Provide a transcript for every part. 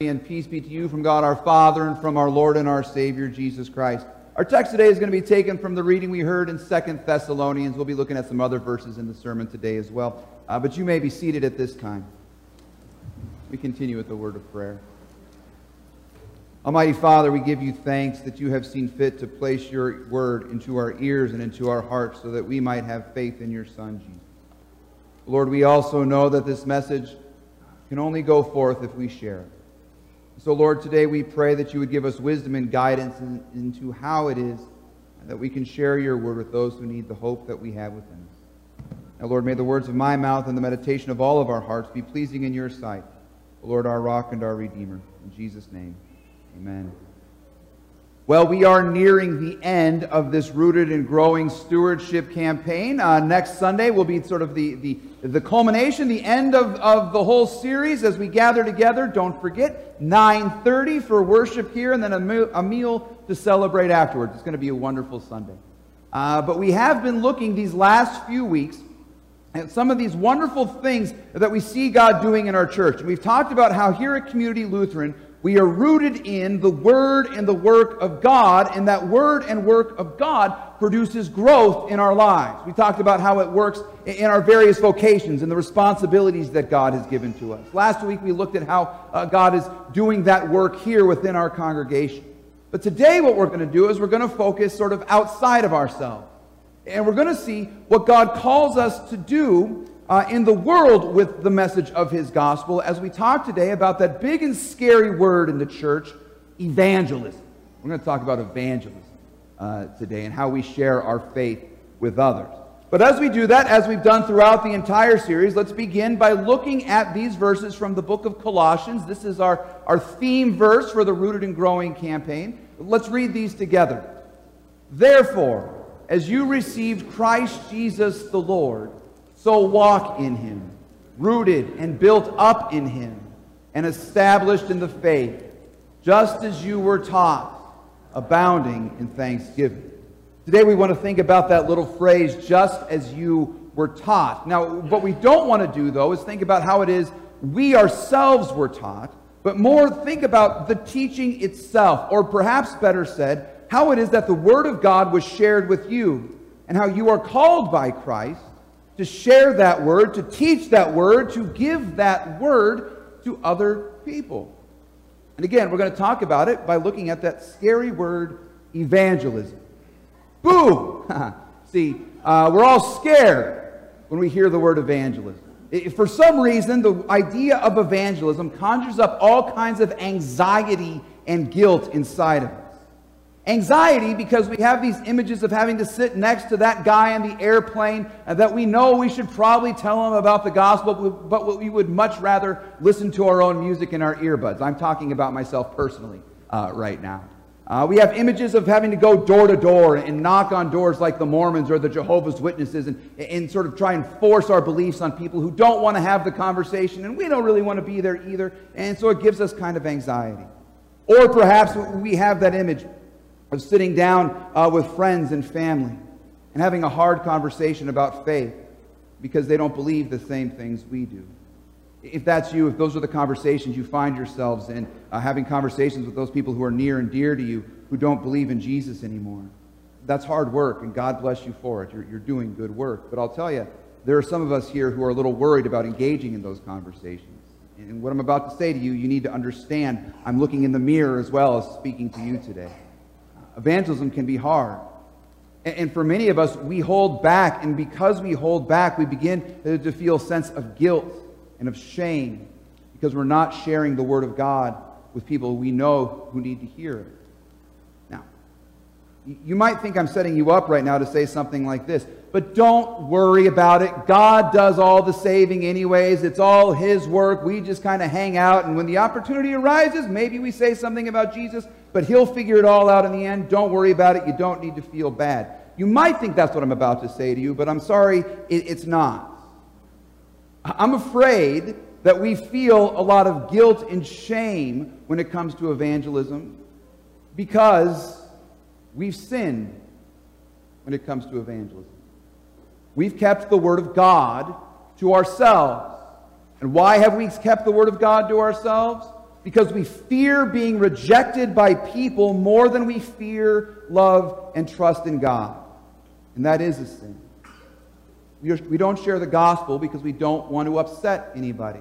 and peace be to you from God our Father and from our Lord and our Savior Jesus Christ. Our text today is going to be taken from the reading we heard in Second Thessalonians. We'll be looking at some other verses in the sermon today as well. Uh, but you may be seated at this time. We continue with the word of prayer. Almighty Father, we give you thanks that you have seen fit to place your word into our ears and into our hearts so that we might have faith in your Son, Jesus. Lord, we also know that this message can only go forth if we share it. So, Lord, today we pray that you would give us wisdom and guidance in, into how it is that we can share your word with those who need the hope that we have within us. Now, Lord, may the words of my mouth and the meditation of all of our hearts be pleasing in your sight. Lord, our rock and our redeemer. In Jesus' name, amen. Well, we are nearing the end of this Rooted and Growing Stewardship campaign. Uh, next Sunday will be sort of the, the, the culmination, the end of, of the whole series as we gather together. Don't forget, 9.30 for worship here and then a, meal, a meal to celebrate afterwards. It's going to be a wonderful Sunday. Uh, but we have been looking these last few weeks at some of these wonderful things that we see God doing in our church. We've talked about how here at Community Lutheran, we are rooted in the Word and the work of God, and that Word and work of God produces growth in our lives. We talked about how it works in our various vocations and the responsibilities that God has given to us. Last week we looked at how uh, God is doing that work here within our congregation. But today what we're going to do is we're going to focus sort of outside of ourselves. And we're going to see what God calls us to do uh, in the world with the message of his gospel as we talk today about that big and scary word in the church, evangelism. We're going to talk about evangelism uh, today and how we share our faith with others. But as we do that, as we've done throughout the entire series, let's begin by looking at these verses from the book of Colossians. This is our, our theme verse for the Rooted and Growing campaign. Let's read these together. Therefore, as you received Christ Jesus the Lord, so walk in him, rooted and built up in him, and established in the faith, just as you were taught, abounding in thanksgiving. Today we want to think about that little phrase, just as you were taught. Now, what we don't want to do, though, is think about how it is we ourselves were taught, but more think about the teaching itself, or perhaps better said, how it is that the Word of God was shared with you, and how you are called by Christ to share that word, to teach that word, to give that word to other people. And again, we're going to talk about it by looking at that scary word, evangelism. Boo! See, uh, we're all scared when we hear the word evangelism. For some reason, the idea of evangelism conjures up all kinds of anxiety and guilt inside of us. Anxiety because we have these images of having to sit next to that guy on the airplane that we know we should probably tell him about the gospel, but we would much rather listen to our own music in our earbuds. I'm talking about myself personally uh, right now. Uh, we have images of having to go door to door and knock on doors like the Mormons or the Jehovah's Witnesses and, and sort of try and force our beliefs on people who don't want to have the conversation, and we don't really want to be there either, and so it gives us kind of anxiety. Or perhaps we have that image of sitting down uh, with friends and family and having a hard conversation about faith because they don't believe the same things we do. If that's you, if those are the conversations you find yourselves in, uh, having conversations with those people who are near and dear to you who don't believe in Jesus anymore, that's hard work, and God bless you for it. You're, you're doing good work. But I'll tell you, there are some of us here who are a little worried about engaging in those conversations. And what I'm about to say to you, you need to understand I'm looking in the mirror as well as speaking to you today evangelism can be hard. And for many of us, we hold back, and because we hold back, we begin to feel a sense of guilt and of shame because we're not sharing the Word of God with people we know who need to hear it. Now, you might think I'm setting you up right now to say something like this, but don't worry about it. God does all the saving, anyways. It's all His work. We just kind of hang out, and when the opportunity arises, maybe we say something about Jesus, but he'll figure it all out in the end. Don't worry about it. You don't need to feel bad. You might think that's what I'm about to say to you, but I'm sorry, it's not. I'm afraid that we feel a lot of guilt and shame when it comes to evangelism because we've sinned when it comes to evangelism. We've kept the Word of God to ourselves. And why have we kept the Word of God to ourselves? because we fear being rejected by people more than we fear love and trust in God. And that is a sin. We don't share the gospel because we don't want to upset anybody.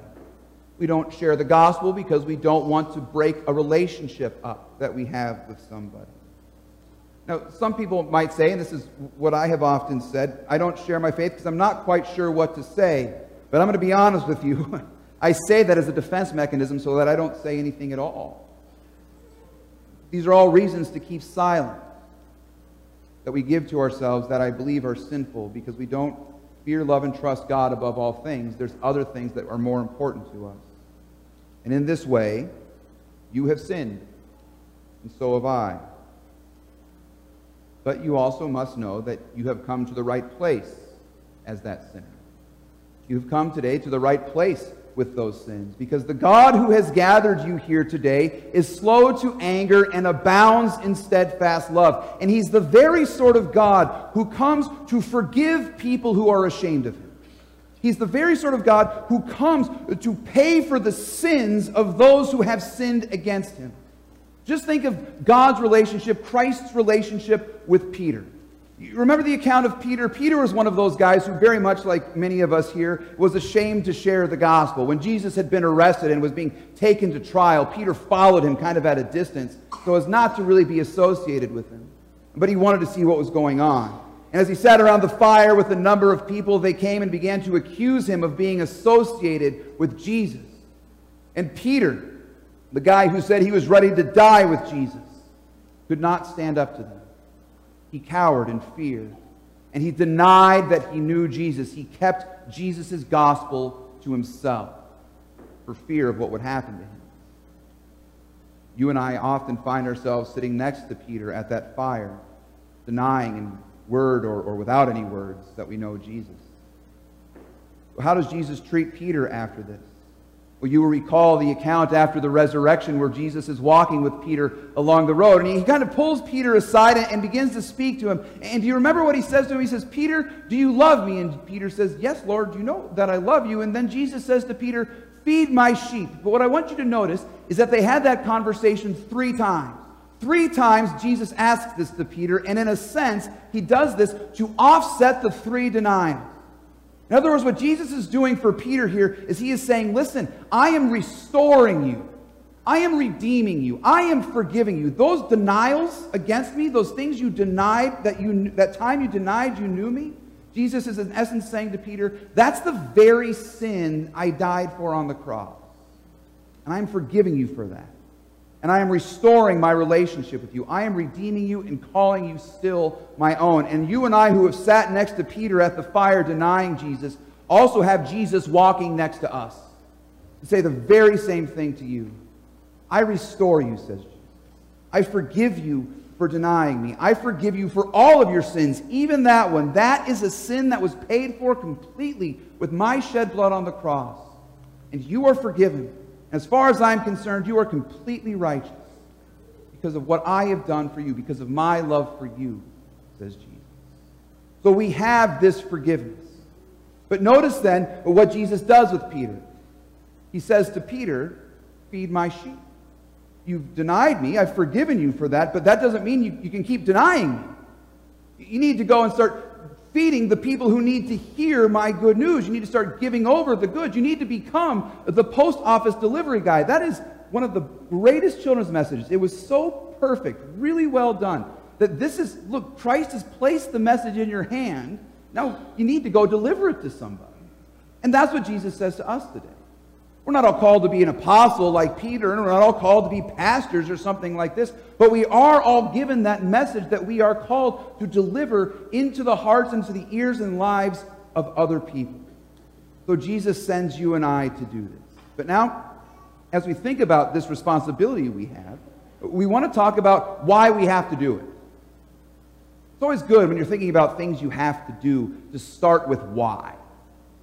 We don't share the gospel because we don't want to break a relationship up that we have with somebody. Now, some people might say, and this is what I have often said, I don't share my faith because I'm not quite sure what to say. But I'm going to be honest with you. I say that as a defense mechanism so that I don't say anything at all. These are all reasons to keep silent that we give to ourselves that I believe are sinful because we don't fear, love, and trust God above all things. There's other things that are more important to us. And in this way, you have sinned, and so have I. But you also must know that you have come to the right place as that sinner. You've come today to the right place with those sins because the God who has gathered you here today is slow to anger and abounds in steadfast love. And he's the very sort of God who comes to forgive people who are ashamed of him. He's the very sort of God who comes to pay for the sins of those who have sinned against him. Just think of God's relationship, Christ's relationship with Peter. You remember the account of Peter? Peter was one of those guys who, very much like many of us here, was ashamed to share the gospel. When Jesus had been arrested and was being taken to trial, Peter followed him kind of at a distance so as not to really be associated with him. But he wanted to see what was going on. And as he sat around the fire with a number of people, they came and began to accuse him of being associated with Jesus. And Peter, the guy who said he was ready to die with Jesus, could not stand up to them. He cowered in fear. And he denied that he knew Jesus. He kept Jesus' gospel to himself for fear of what would happen to him. You and I often find ourselves sitting next to Peter at that fire, denying in word or, or without any words that we know Jesus. How does Jesus treat Peter after this? Well, you will recall the account after the resurrection where Jesus is walking with Peter along the road. And he kind of pulls Peter aside and begins to speak to him. And do you remember what he says to him? He says, Peter, do you love me? And Peter says, Yes, Lord, you know that I love you. And then Jesus says to Peter, Feed my sheep. But what I want you to notice is that they had that conversation three times. Three times Jesus asks this to Peter. And in a sense, he does this to offset the three denials. In other words, what Jesus is doing for Peter here is he is saying, Listen, I am restoring you. I am redeeming you. I am forgiving you. Those denials against me, those things you denied, that, you, that time you denied you knew me, Jesus is in essence saying to Peter, that's the very sin I died for on the cross. And I'm forgiving you for that. And I am restoring my relationship with you. I am redeeming you and calling you still my own. And you and I, who have sat next to Peter at the fire denying Jesus, also have Jesus walking next to us to say the very same thing to you. I restore you, says Jesus. I forgive you for denying me. I forgive you for all of your sins, even that one. That is a sin that was paid for completely with my shed blood on the cross. And you are forgiven. As far as I'm concerned, you are completely righteous because of what I have done for you, because of my love for you, says Jesus. So we have this forgiveness. But notice then what Jesus does with Peter. He says to Peter, Feed my sheep. You've denied me. I've forgiven you for that, but that doesn't mean you, you can keep denying me. You need to go and start feeding the people who need to hear my good news. You need to start giving over the goods. You need to become the post office delivery guy. That is one of the greatest children's messages. It was so perfect, really well done. That this is, look, Christ has placed the message in your hand. Now you need to go deliver it to somebody. And that's what Jesus says to us today. We're not all called to be an apostle like Peter, and we're not all called to be pastors or something like this, but we are all given that message that we are called to deliver into the hearts and to the ears and lives of other people. So Jesus sends you and I to do this. But now, as we think about this responsibility we have, we want to talk about why we have to do it. It's always good when you're thinking about things you have to do to start with why.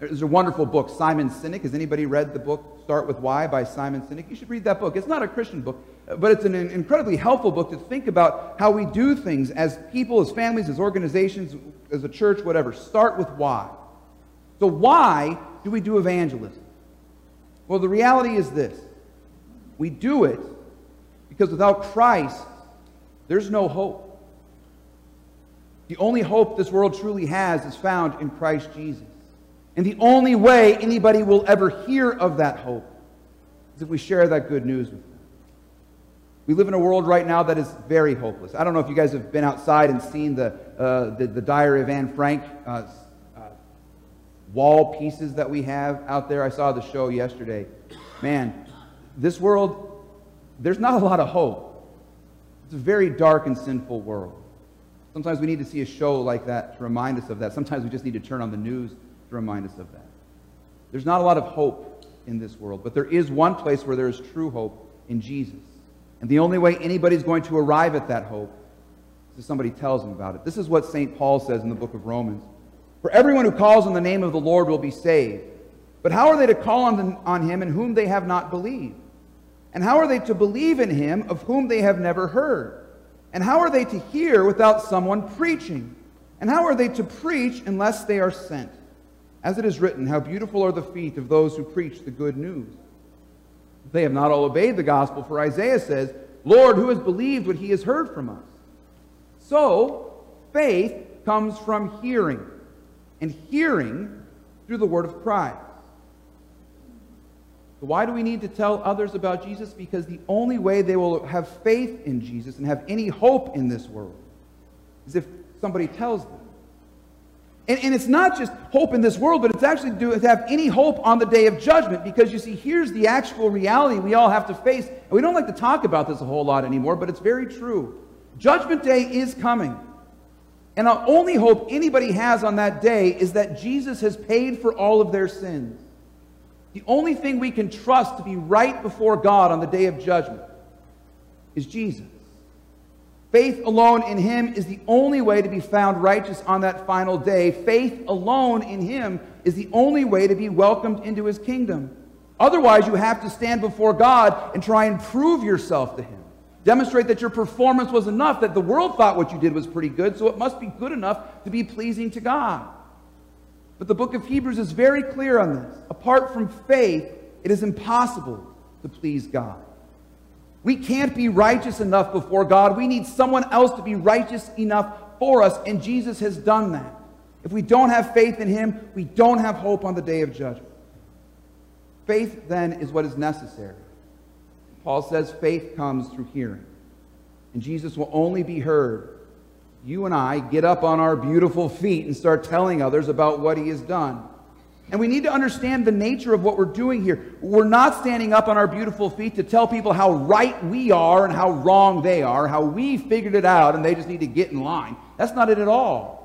There's a wonderful book, Simon Sinek. Has anybody read the book Start With Why by Simon Sinek? You should read that book. It's not a Christian book, but it's an incredibly helpful book to think about how we do things as people, as families, as organizations, as a church, whatever. Start with why. So, why do we do evangelism? Well, the reality is this We do it because without Christ, there's no hope. The only hope this world truly has is found in Christ Jesus. And the only way anybody will ever hear of that hope is if we share that good news with them. We live in a world right now that is very hopeless. I don't know if you guys have been outside and seen the, uh, the, the, Diary of Anne Frank uh, uh, wall pieces that we have out there. I saw the show yesterday. Man, this world, there's not a lot of hope. It's a very dark and sinful world. Sometimes we need to see a show like that to remind us of that. Sometimes we just need to turn on the news remind us of that. There's not a lot of hope in this world, but there is one place where there is true hope in Jesus. And the only way anybody's going to arrive at that hope is if somebody tells them about it. This is what St. Paul says in the book of Romans. For everyone who calls on the name of the Lord will be saved. But how are they to call on, on him in whom they have not believed? And how are they to believe in him of whom they have never heard? And how are they to hear without someone preaching? And how are they to preach unless they are sent? As it is written, How beautiful are the feet of those who preach the good news. They have not all obeyed the gospel, for Isaiah says, Lord, who has believed what he has heard from us? So, faith comes from hearing, and hearing through the word of Christ. Why do we need to tell others about Jesus? Because the only way they will have faith in Jesus and have any hope in this world is if somebody tells them. And, and it's not just hope in this world, but it's actually to have any hope on the day of judgment. Because you see, here's the actual reality we all have to face. And we don't like to talk about this a whole lot anymore, but it's very true. Judgment day is coming. And the only hope anybody has on that day is that Jesus has paid for all of their sins. The only thing we can trust to be right before God on the day of judgment is Jesus. Faith alone in Him is the only way to be found righteous on that final day. Faith alone in Him is the only way to be welcomed into His kingdom. Otherwise, you have to stand before God and try and prove yourself to Him. Demonstrate that your performance was enough, that the world thought what you did was pretty good, so it must be good enough to be pleasing to God. But the book of Hebrews is very clear on this. Apart from faith, it is impossible to please God. We can't be righteous enough before God. We need someone else to be righteous enough for us, and Jesus has done that. If we don't have faith in him, we don't have hope on the day of judgment. Faith, then, is what is necessary. Paul says faith comes through hearing, and Jesus will only be heard you and I get up on our beautiful feet and start telling others about what he has done. And we need to understand the nature of what we're doing here. We're not standing up on our beautiful feet to tell people how right we are and how wrong they are, how we figured it out and they just need to get in line. That's not it at all.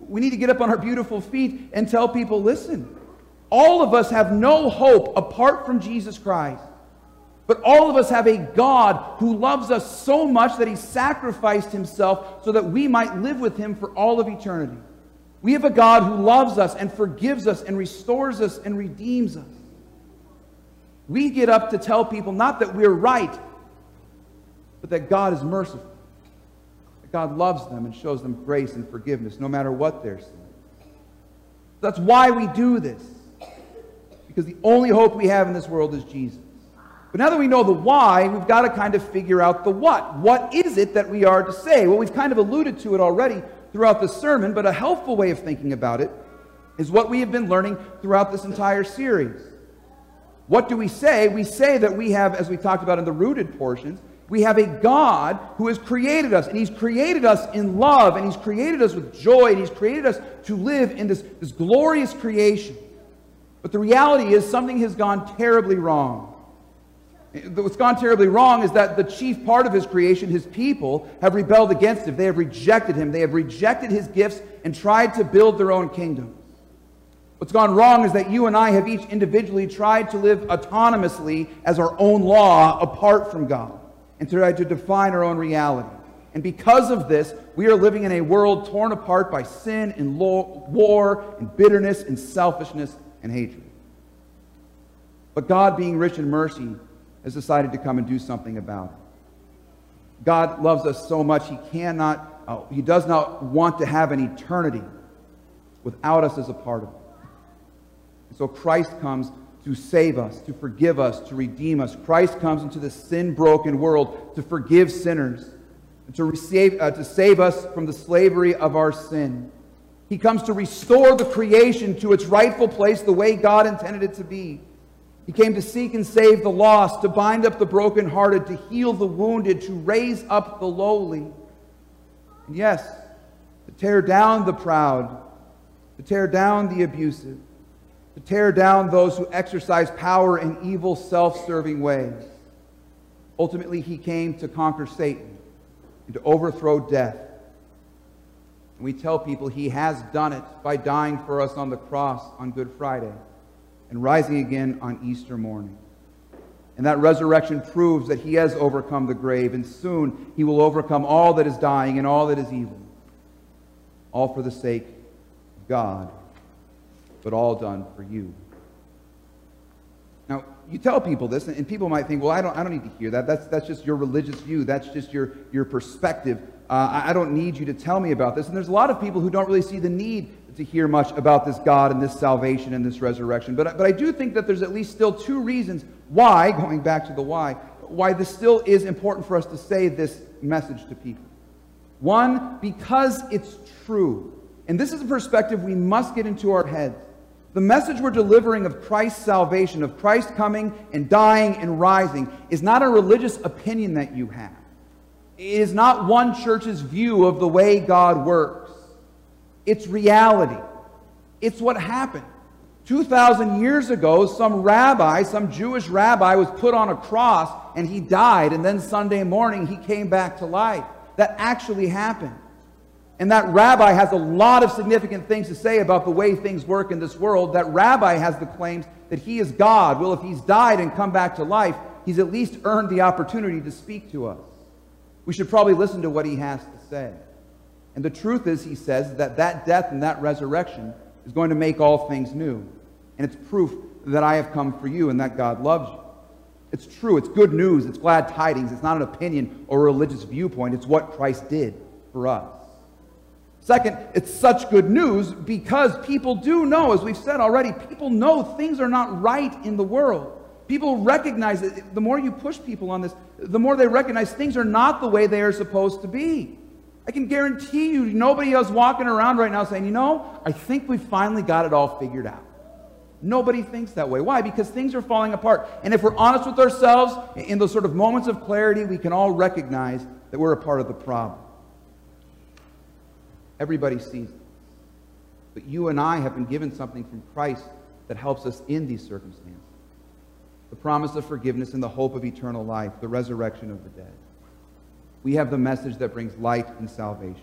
We need to get up on our beautiful feet and tell people listen, all of us have no hope apart from Jesus Christ. But all of us have a God who loves us so much that he sacrificed himself so that we might live with him for all of eternity. We have a God who loves us and forgives us and restores us and redeems us. We get up to tell people not that we're right, but that God is merciful. That God loves them and shows them grace and forgiveness no matter what their sin. That's why we do this. Because the only hope we have in this world is Jesus. But now that we know the why, we've got to kind of figure out the what. What is it that we are to say? Well, we've kind of alluded to it already throughout the sermon, but a helpful way of thinking about it is what we have been learning throughout this entire series. What do we say? We say that we have, as we talked about in the rooted portions, we have a God who has created us, and He's created us in love, and He's created us with joy, and He's created us to live in this, this glorious creation. But the reality is something has gone terribly wrong. What's gone terribly wrong is that the chief part of his creation, his people, have rebelled against him. They have rejected him. They have rejected his gifts and tried to build their own kingdom. What's gone wrong is that you and I have each individually tried to live autonomously as our own law apart from God and tried to define our own reality. And because of this, we are living in a world torn apart by sin and war and bitterness and selfishness and hatred. But God, being rich in mercy, has decided to come and do something about it. God loves us so much, He cannot, uh, He does not want to have an eternity without us as a part of it. And so Christ comes to save us, to forgive us, to redeem us. Christ comes into the sin broken world to forgive sinners, to, receive, uh, to save us from the slavery of our sin. He comes to restore the creation to its rightful place the way God intended it to be. He came to seek and save the lost, to bind up the brokenhearted, to heal the wounded, to raise up the lowly. And yes, to tear down the proud, to tear down the abusive, to tear down those who exercise power in evil, self serving ways. Ultimately, he came to conquer Satan and to overthrow death. And we tell people he has done it by dying for us on the cross on Good Friday and rising again on Easter morning. And that resurrection proves that he has overcome the grave, and soon he will overcome all that is dying and all that is evil. All for the sake of God, but all done for you. Now, you tell people this, and people might think, well, I don't, I don't need to hear that. That's, that's just your religious view. That's just your, your perspective. Uh, I don't need you to tell me about this. And there's a lot of people who don't really see the need to hear much about this God and this salvation and this resurrection. But, but I do think that there's at least still two reasons why, going back to the why, why this still is important for us to say this message to people. One, because it's true. And this is a perspective we must get into our heads. The message we're delivering of Christ's salvation, of Christ coming and dying and rising, is not a religious opinion that you have. It is not one church's view of the way God works. It's reality. It's what happened. 2,000 years ago, some rabbi, some Jewish rabbi, was put on a cross and he died, and then Sunday morning he came back to life. That actually happened. And that rabbi has a lot of significant things to say about the way things work in this world. That rabbi has the claims that he is God. Well, if he's died and come back to life, he's at least earned the opportunity to speak to us. We should probably listen to what he has to say. And the truth is, he says, that that death and that resurrection is going to make all things new. And it's proof that I have come for you and that God loves you. It's true. It's good news. It's glad tidings. It's not an opinion or a religious viewpoint. It's what Christ did for us. Second, it's such good news because people do know, as we've said already, people know things are not right in the world. People recognize that the more you push people on this, the more they recognize things are not the way they are supposed to be. I can guarantee you, nobody else walking around right now saying, you know, I think we finally got it all figured out. Nobody thinks that way. Why? Because things are falling apart. And if we're honest with ourselves, in those sort of moments of clarity, we can all recognize that we're a part of the problem. Everybody sees it. But you and I have been given something from Christ that helps us in these circumstances the promise of forgiveness and the hope of eternal life, the resurrection of the dead. We have the message that brings light and salvation.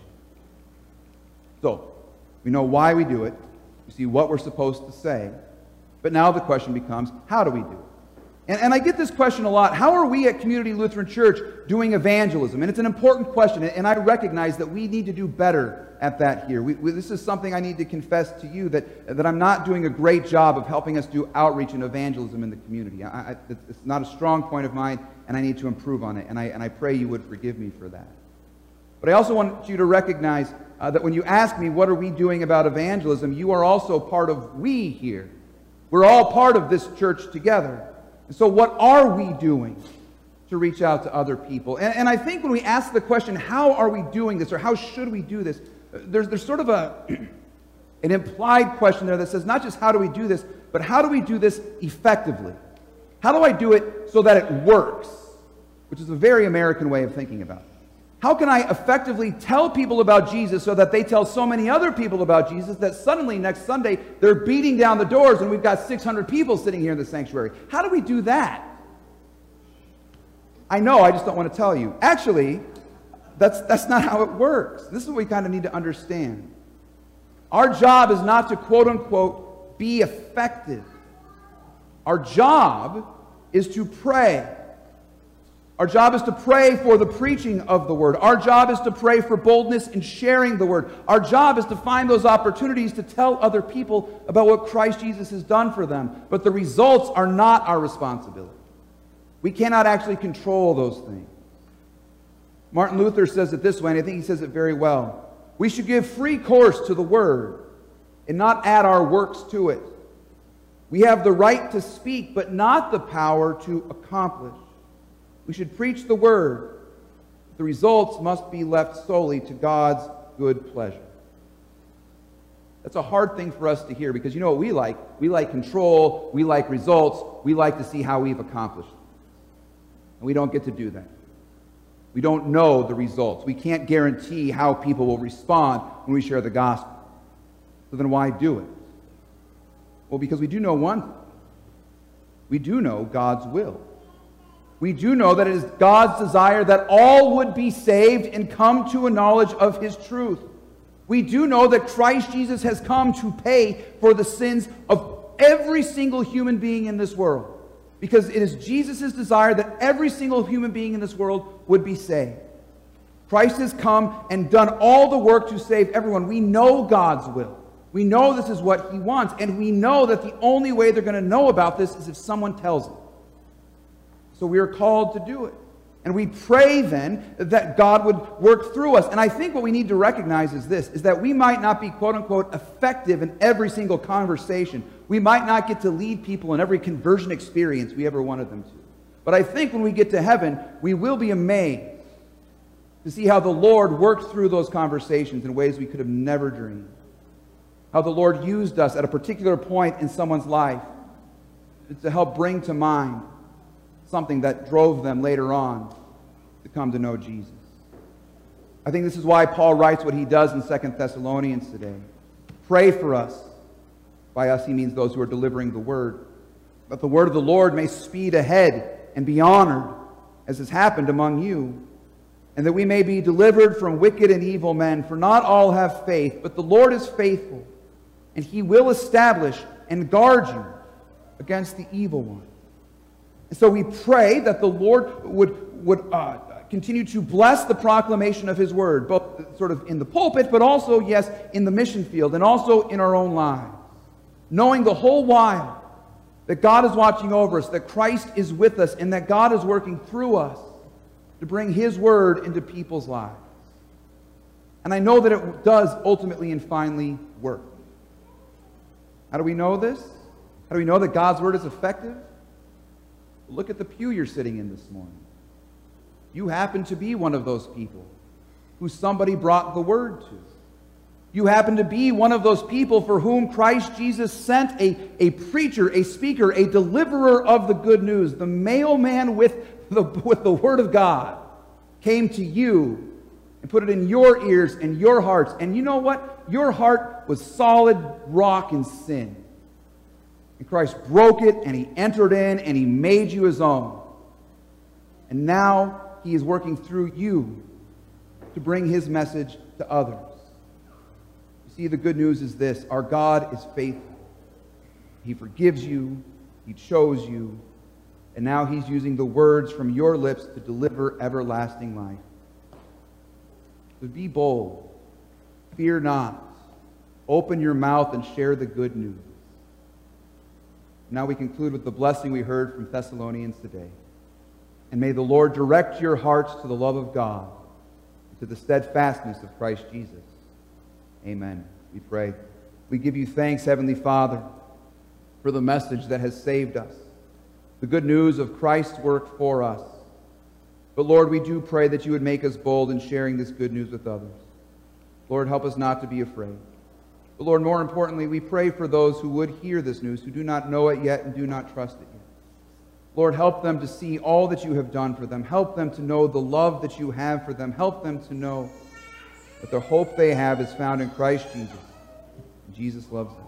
So, we know why we do it. We see what we're supposed to say. But now the question becomes how do we do it? And, and I get this question a lot. How are we at Community Lutheran Church doing evangelism? And it's an important question, and I recognize that we need to do better at that here. We, we, this is something I need to confess to you that, that I'm not doing a great job of helping us do outreach and evangelism in the community. I, I, it's not a strong point of mine, and I need to improve on it, and I, and I pray you would forgive me for that. But I also want you to recognize uh, that when you ask me, what are we doing about evangelism, you are also part of we here. We're all part of this church together. So, what are we doing to reach out to other people? And, and I think when we ask the question, how are we doing this or how should we do this, there's, there's sort of a, an implied question there that says not just how do we do this, but how do we do this effectively? How do I do it so that it works? Which is a very American way of thinking about it. How can I effectively tell people about Jesus so that they tell so many other people about Jesus that suddenly next Sunday they're beating down the doors and we've got 600 people sitting here in the sanctuary? How do we do that? I know, I just don't want to tell you. Actually, that's, that's not how it works. This is what we kind of need to understand. Our job is not to quote unquote be effective. Our job is to pray our job is to pray for the preaching of the word. Our job is to pray for boldness in sharing the word. Our job is to find those opportunities to tell other people about what Christ Jesus has done for them. But the results are not our responsibility. We cannot actually control those things. Martin Luther says it this way, and I think he says it very well. We should give free course to the word and not add our works to it. We have the right to speak, but not the power to accomplish. We should preach the word. The results must be left solely to God's good pleasure. That's a hard thing for us to hear because you know what we like? We like control, we like results, we like to see how we've accomplished. And we don't get to do that. We don't know the results. We can't guarantee how people will respond when we share the gospel. So then why do it? Well, because we do know one thing. We do know God's will. We do know that it is God's desire that all would be saved and come to a knowledge of his truth. We do know that Christ Jesus has come to pay for the sins of every single human being in this world. Because it is Jesus' desire that every single human being in this world would be saved. Christ has come and done all the work to save everyone. We know God's will. We know this is what He wants. And we know that the only way they're going to know about this is if someone tells them. So we are called to do it. And we pray then that God would work through us. And I think what we need to recognize is this is that we might not be quote unquote effective in every single conversation. We might not get to lead people in every conversion experience we ever wanted them to. But I think when we get to heaven, we will be amazed to see how the Lord worked through those conversations in ways we could have never dreamed. How the Lord used us at a particular point in someone's life to help bring to mind something that drove them later on to come to know Jesus. I think this is why Paul writes what he does in Second Thessalonians today. Pray for us. By us, he means those who are delivering the word. That the word of the Lord may speed ahead and be honored, as has happened among you, and that we may be delivered from wicked and evil men. For not all have faith, but the Lord is faithful, and he will establish and guard you against the evil one. So we pray that the Lord would, would uh, continue to bless the proclamation of his word, both sort of in the pulpit, but also, yes, in the mission field and also in our own lives. Knowing the whole while that God is watching over us, that Christ is with us, and that God is working through us to bring his word into people's lives. And I know that it does ultimately and finally work. How do we know this? How do we know that God's word is effective? Look at the pew you're sitting in this morning. You happen to be one of those people who somebody brought the word to. You happen to be one of those people for whom Christ Jesus sent a, a preacher, a speaker, a deliverer of the good news. The mailman with the, with the word of God came to you and put it in your ears and your hearts. And you know what? Your heart was solid rock in sin. And Christ broke it and he entered in and he made you his own. And now he is working through you to bring his message to others. You see, the good news is this our God is faithful. He forgives you, he chose you, and now he's using the words from your lips to deliver everlasting life. So be bold, fear not, open your mouth and share the good news. Now we conclude with the blessing we heard from Thessalonians today. And may the Lord direct your hearts to the love of God, to the steadfastness of Christ Jesus. Amen. We pray. We give you thanks, Heavenly Father, for the message that has saved us, the good news of Christ's work for us. But Lord, we do pray that you would make us bold in sharing this good news with others. Lord, help us not to be afraid. But Lord, more importantly, we pray for those who would hear this news, who do not know it yet and do not trust it yet. Lord, help them to see all that you have done for them. Help them to know the love that you have for them. Help them to know that the hope they have is found in Christ Jesus. Jesus loves them.